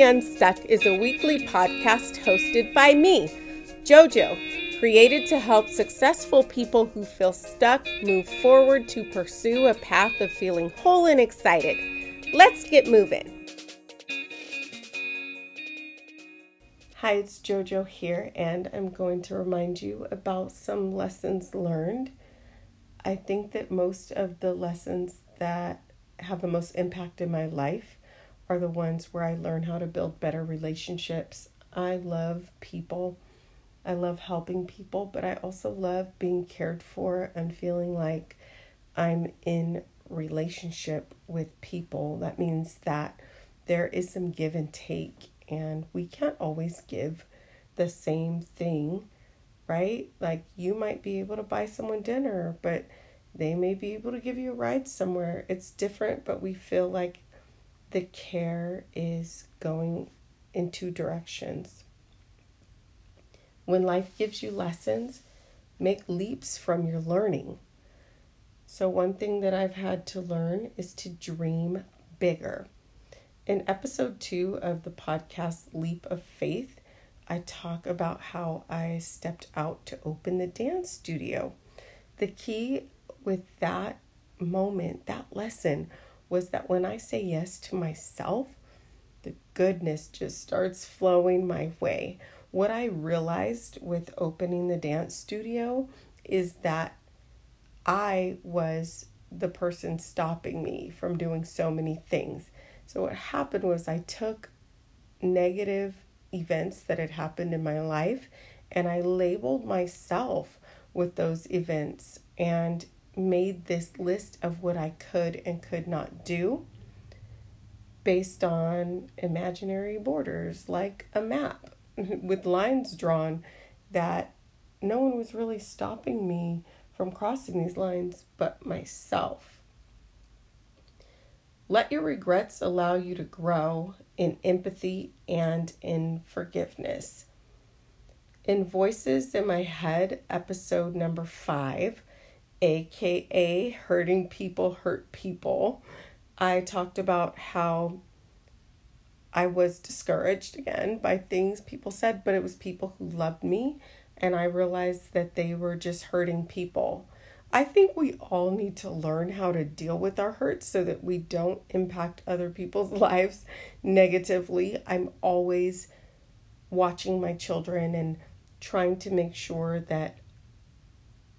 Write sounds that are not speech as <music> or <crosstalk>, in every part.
Unstuck is a weekly podcast hosted by me, JoJo, created to help successful people who feel stuck move forward to pursue a path of feeling whole and excited. Let's get moving. Hi, it's JoJo here, and I'm going to remind you about some lessons learned. I think that most of the lessons that have the most impact in my life are the ones where I learn how to build better relationships. I love people. I love helping people, but I also love being cared for and feeling like I'm in relationship with people. That means that there is some give and take, and we can't always give the same thing, right? Like you might be able to buy someone dinner, but they may be able to give you a ride somewhere. It's different, but we feel like the care is going in two directions. When life gives you lessons, make leaps from your learning. So, one thing that I've had to learn is to dream bigger. In episode two of the podcast Leap of Faith, I talk about how I stepped out to open the dance studio. The key with that moment, that lesson, was that when I say yes to myself, the goodness just starts flowing my way. What I realized with opening the dance studio is that I was the person stopping me from doing so many things. So, what happened was I took negative events that had happened in my life and I labeled myself with those events. And made this list of what I could and could not do based on imaginary borders, like a map <laughs> with lines drawn that no one was really stopping me from crossing these lines but myself. Let your regrets allow you to grow in empathy and in forgiveness. In Voices in My Head, episode number five, aka Hurting People Hurt People, I talked about how I was discouraged again by things people said, but it was people who loved me, and I realized that they were just hurting people. I think we all need to learn how to deal with our hurts so that we don't impact other people's <laughs> lives negatively. I'm always watching my children and trying to make sure that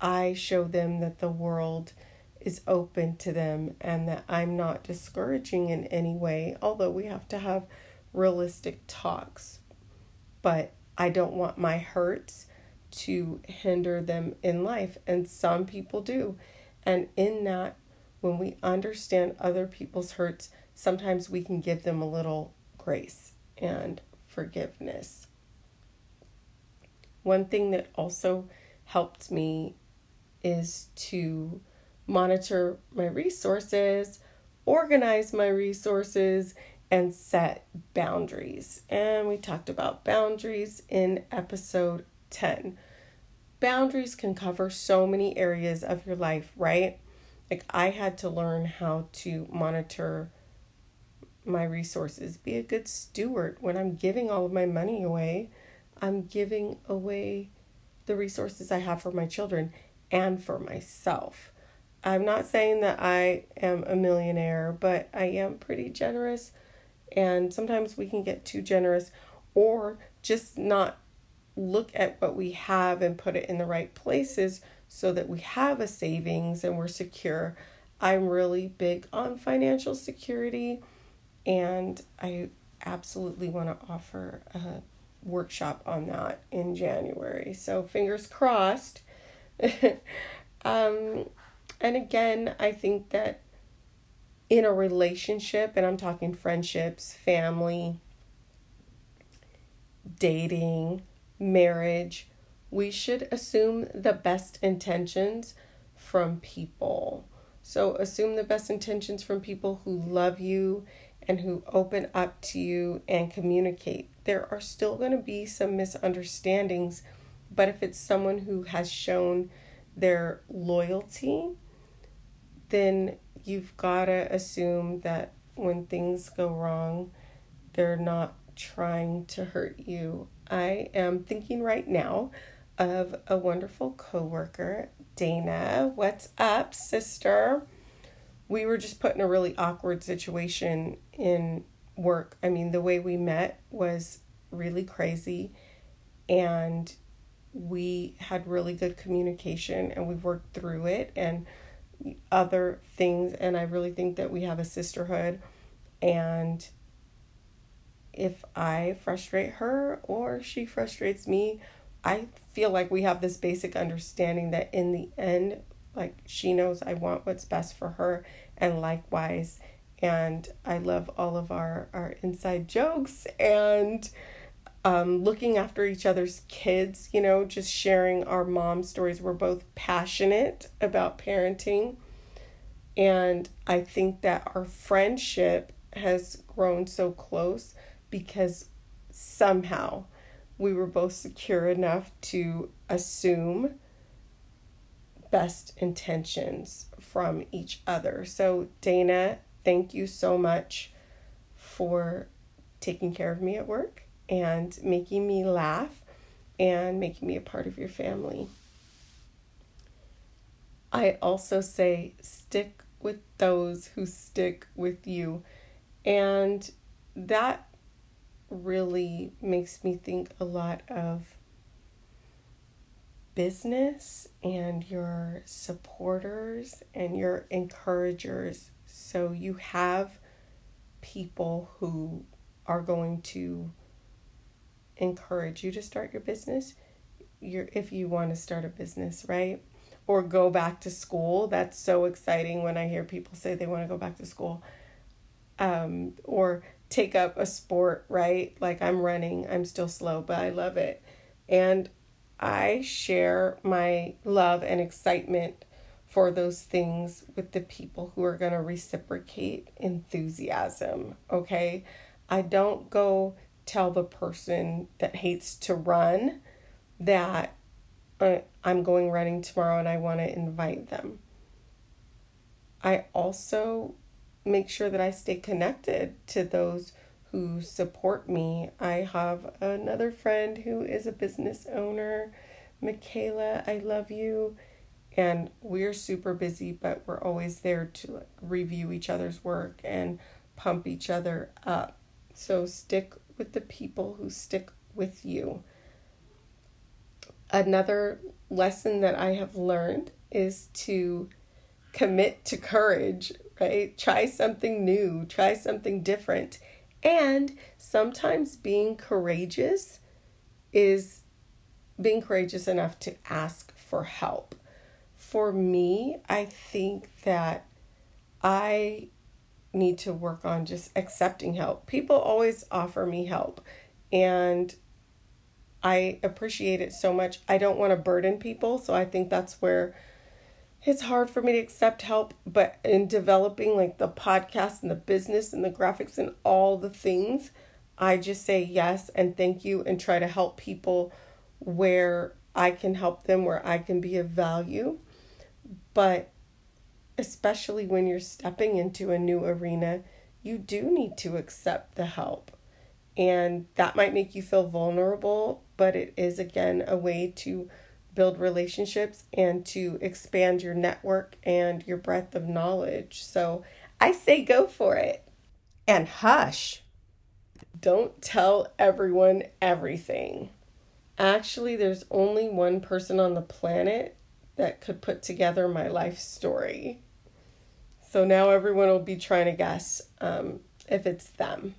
I show them that the world is open to them and that I'm not discouraging in any way, although we have to have realistic talks. But I don't want my hurts to hinder them in life, and some people do. And in that, when we understand other people's hurts, sometimes we can give them a little grace and forgiveness. One thing that also helped me is to monitor my resources, organize my resources, and set boundaries. And we talked about boundaries in episode 10. Boundaries can cover so many areas of your life, right? Like, I had to learn how to monitor my resources, be a good steward. When I'm giving all of my money away, I'm giving away the resources I have for my children and for myself. I'm not saying that I am a millionaire, but I am pretty generous. And sometimes we can get too generous or just not look at what we have and put it in the right places so that we have a savings and we're secure. I'm really big on financial security and I absolutely want to offer a workshop on that in January. So fingers crossed <laughs> um, and again, I think that in a relationship, and I'm talking friendships, family, dating, marriage, we should assume the best intentions from people. So, assume the best intentions from people who love you and who open up to you and communicate. There are still going to be some misunderstandings but if it's someone who has shown their loyalty, then you've got to assume that when things go wrong, they're not trying to hurt you. I am thinking right now of a wonderful coworker, Dana. What's up, sister? We were just put in a really awkward situation in work. I mean, the way we met was really crazy and we had really good communication and we worked through it and other things and I really think that we have a sisterhood and if I frustrate her or she frustrates me, I feel like we have this basic understanding that in the end, like she knows I want what's best for her, and likewise. And I love all of our, our inside jokes and um, looking after each other's kids, you know, just sharing our mom stories. We're both passionate about parenting. And I think that our friendship has grown so close because somehow we were both secure enough to assume best intentions from each other. So, Dana, thank you so much for taking care of me at work and making me laugh and making me a part of your family. I also say stick with those who stick with you. And that really makes me think a lot of business and your supporters and your encouragers. So you have people who are going to encourage you to start your business. You're, if you want to start a business, right? Or go back to school. That's so exciting when I hear people say they want to go back to school. Um, or take up a sport, right? Like I'm running, I'm still slow, but I love it. And I share my love and excitement for those things with the people who are going to reciprocate enthusiasm, okay? I don't go tell the person that hates to run that uh, I'm going running tomorrow and I want to invite them. I also make sure that I stay connected to those who support me. I have another friend who is a business owner, Michaela. I love you. And we're super busy, but we're always there to review each other's work and pump each other up. So stick with the people who stick with you. Another lesson that I have learned is to commit to courage right? Try something new, try something different. And sometimes being courageous is being courageous enough to ask for help. For me, I think that I need to work on just accepting help. People always offer me help, and I appreciate it so much. I don't want to burden people, so I think that's where it's hard for me to accept help, but in developing like the podcast and the business and the graphics and all the things, I just say yes and thank you and try to help people where I can help them, where I can be of value. But especially when you're stepping into a new arena, you do need to accept the help. And that might make you feel vulnerable, but it is again a way to build relationships and to expand your network and your breadth of knowledge. So I say go for it. And hush, don't tell everyone everything. Actually, there's only one person on the planet that could put together my life story. So now everyone will be trying to guess um, if it's them.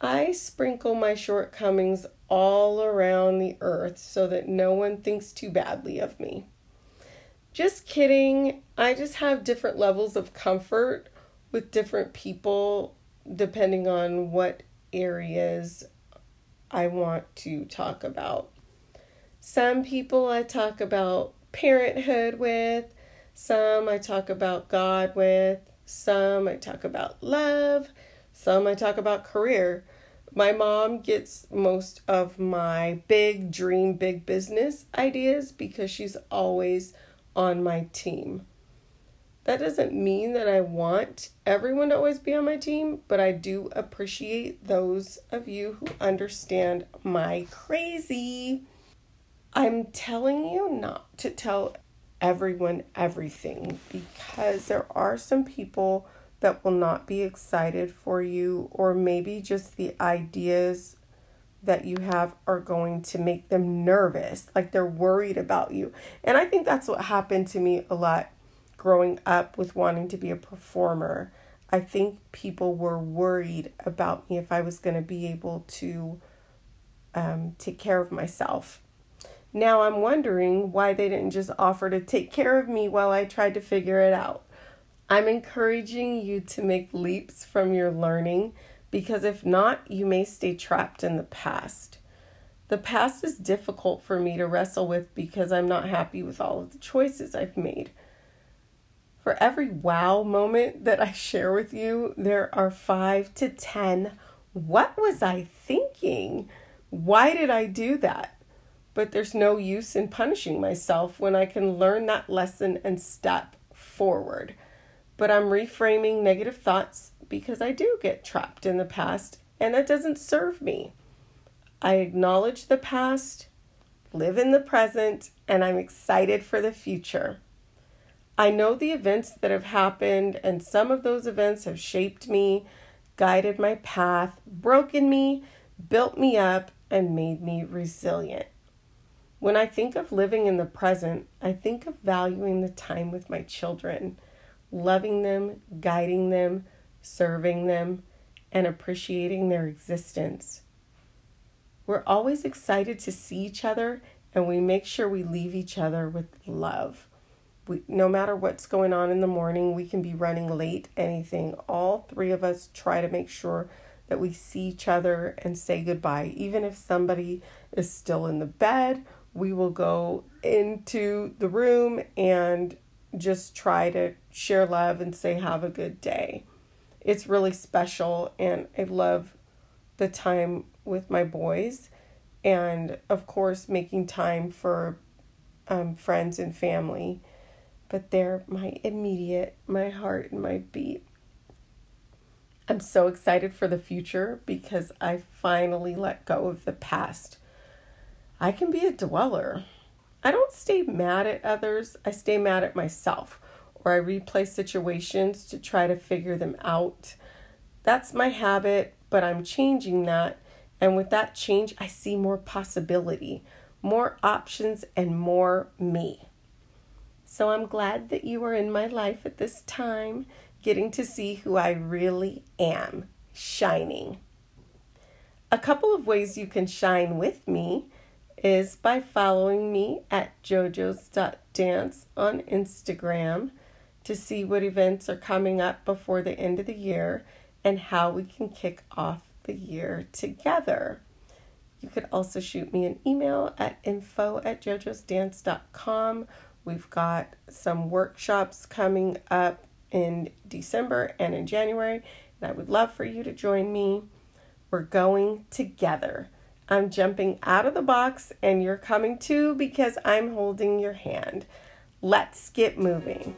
I sprinkle my shortcomings all around the earth so that no one thinks too badly of me. Just kidding. I just have different levels of comfort with different people depending on what areas I want to talk about. Some people I talk about parenthood with, some I talk about God with, some I talk about love, some I talk about career. My mom gets most of my big dream, big business ideas because she's always on my team. That doesn't mean that I want everyone to always be on my team, but I do appreciate those of you who understand my crazy. I'm telling you not to tell everyone everything because there are some people that will not be excited for you, or maybe just the ideas that you have are going to make them nervous, like they're worried about you. And I think that's what happened to me a lot growing up with wanting to be a performer. I think people were worried about me if I was going to be able to um, take care of myself. Now I'm wondering why they didn't just offer to take care of me while I tried to figure it out. I'm encouraging you to make leaps from your learning because if not, you may stay trapped in the past. The past is difficult for me to wrestle with because I'm not happy with all of the choices I've made. For every wow moment that I share with you, there are five to ten. What was I thinking? Why did I do that? But there's no use in punishing myself when I can learn that lesson and step forward. But I'm reframing negative thoughts because I do get trapped in the past and that doesn't serve me. I acknowledge the past, live in the present, and I'm excited for the future. I know the events that have happened, and some of those events have shaped me, guided my path, broken me, built me up, and made me resilient. When I think of living in the present, I think of valuing the time with my children, loving them, guiding them, serving them, and appreciating their existence. We're always excited to see each other, and we make sure we leave each other with love we, no matter what's going on in the morning, we can be running late, anything. All three of us try to make sure that we see each other and say goodbye. Even if somebody is still in the bed, we will go into the room and just try to share love and say, Have a good day. It's really special, and I love the time with my boys, and of course, making time for um, friends and family but they're my immediate, my heart, and my beat. I'm so excited for the future because I finally let go of the past. I can be a dweller. I don't stay mad at others, I stay mad at myself, or I replay situations to try to figure them out. That's my habit, but I'm changing that. And with that change, I see more possibility, more options, and more me. So I'm glad that you are in my life at this time, getting to see who I really am, shining. A couple of ways you can shine with me is by following me at jojos.dance on Instagram to see what events are coming up before the end of the year and how we can kick off the year together. You could also shoot me an email at info at jojosdance.com We've got some workshops coming up in December and in January, and I would love for you to join me. We're going together. I'm jumping out of the box, and you're coming too because I'm holding your hand. Let's get moving.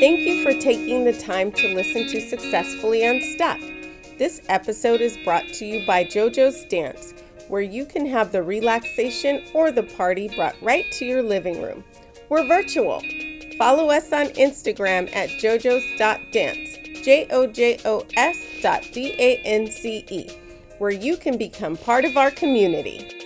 Thank you for taking the time to listen to Successfully Unstuck. This episode is brought to you by JoJo's Dance, where you can have the relaxation or the party brought right to your living room. We're virtual. Follow us on Instagram at jojos.dance, J O J O S dot D A N C E, where you can become part of our community.